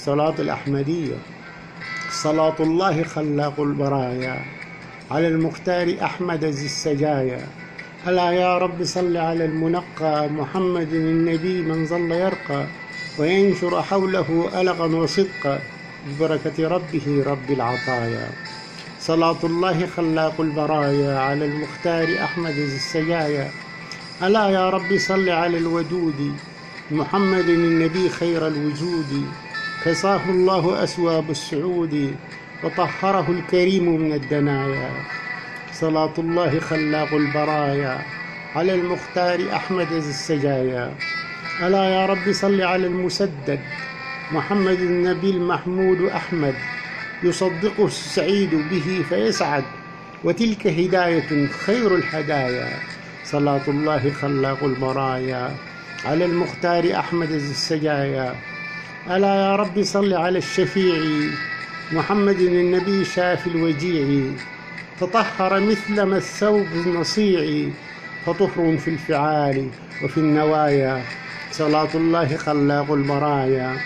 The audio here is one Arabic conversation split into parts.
الصلاة الأحمدية. صلاة الله خلاق البرايا. على المختار أحمد ذي السجايا. ألا يا رب صل على المنقى. محمد النبي من ظل يرقى. وينشر حوله ألغا وصدقا. ببركة ربه رب العطايا. صلاة الله خلاق البرايا. على المختار أحمد ذي السجايا. ألا يا رب صل على الودود. محمد النبي خير الوجود. كساه الله أسواب السعود وطهره الكريم من الدنايا. صلاة الله خلاق البرايا على المختار أحمد السجايا. ألا يا رب صل على المسدد محمد النبي المحمود أحمد. يصدقه السعيد به فيسعد وتلك هداية خير الهدايا. صلاة الله خلاق البرايا على المختار أحمد السجايا. ألا يا رب صل على الشفيع محمد النبي شافي الوجيع. تطهر مثل ما الثوب النصيع. فطهر في الفعال وفي النوايا. صلاة الله خلاق البرايا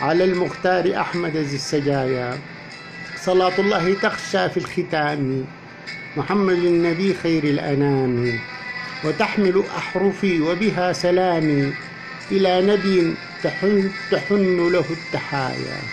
على المختار أحمد ذي السجايا. صلاة الله تخشى في الختام. محمد النبي خير الأنام. وتحمل أحرفي وبها سلامي. إلى نبي تحن, تحن له التحايا.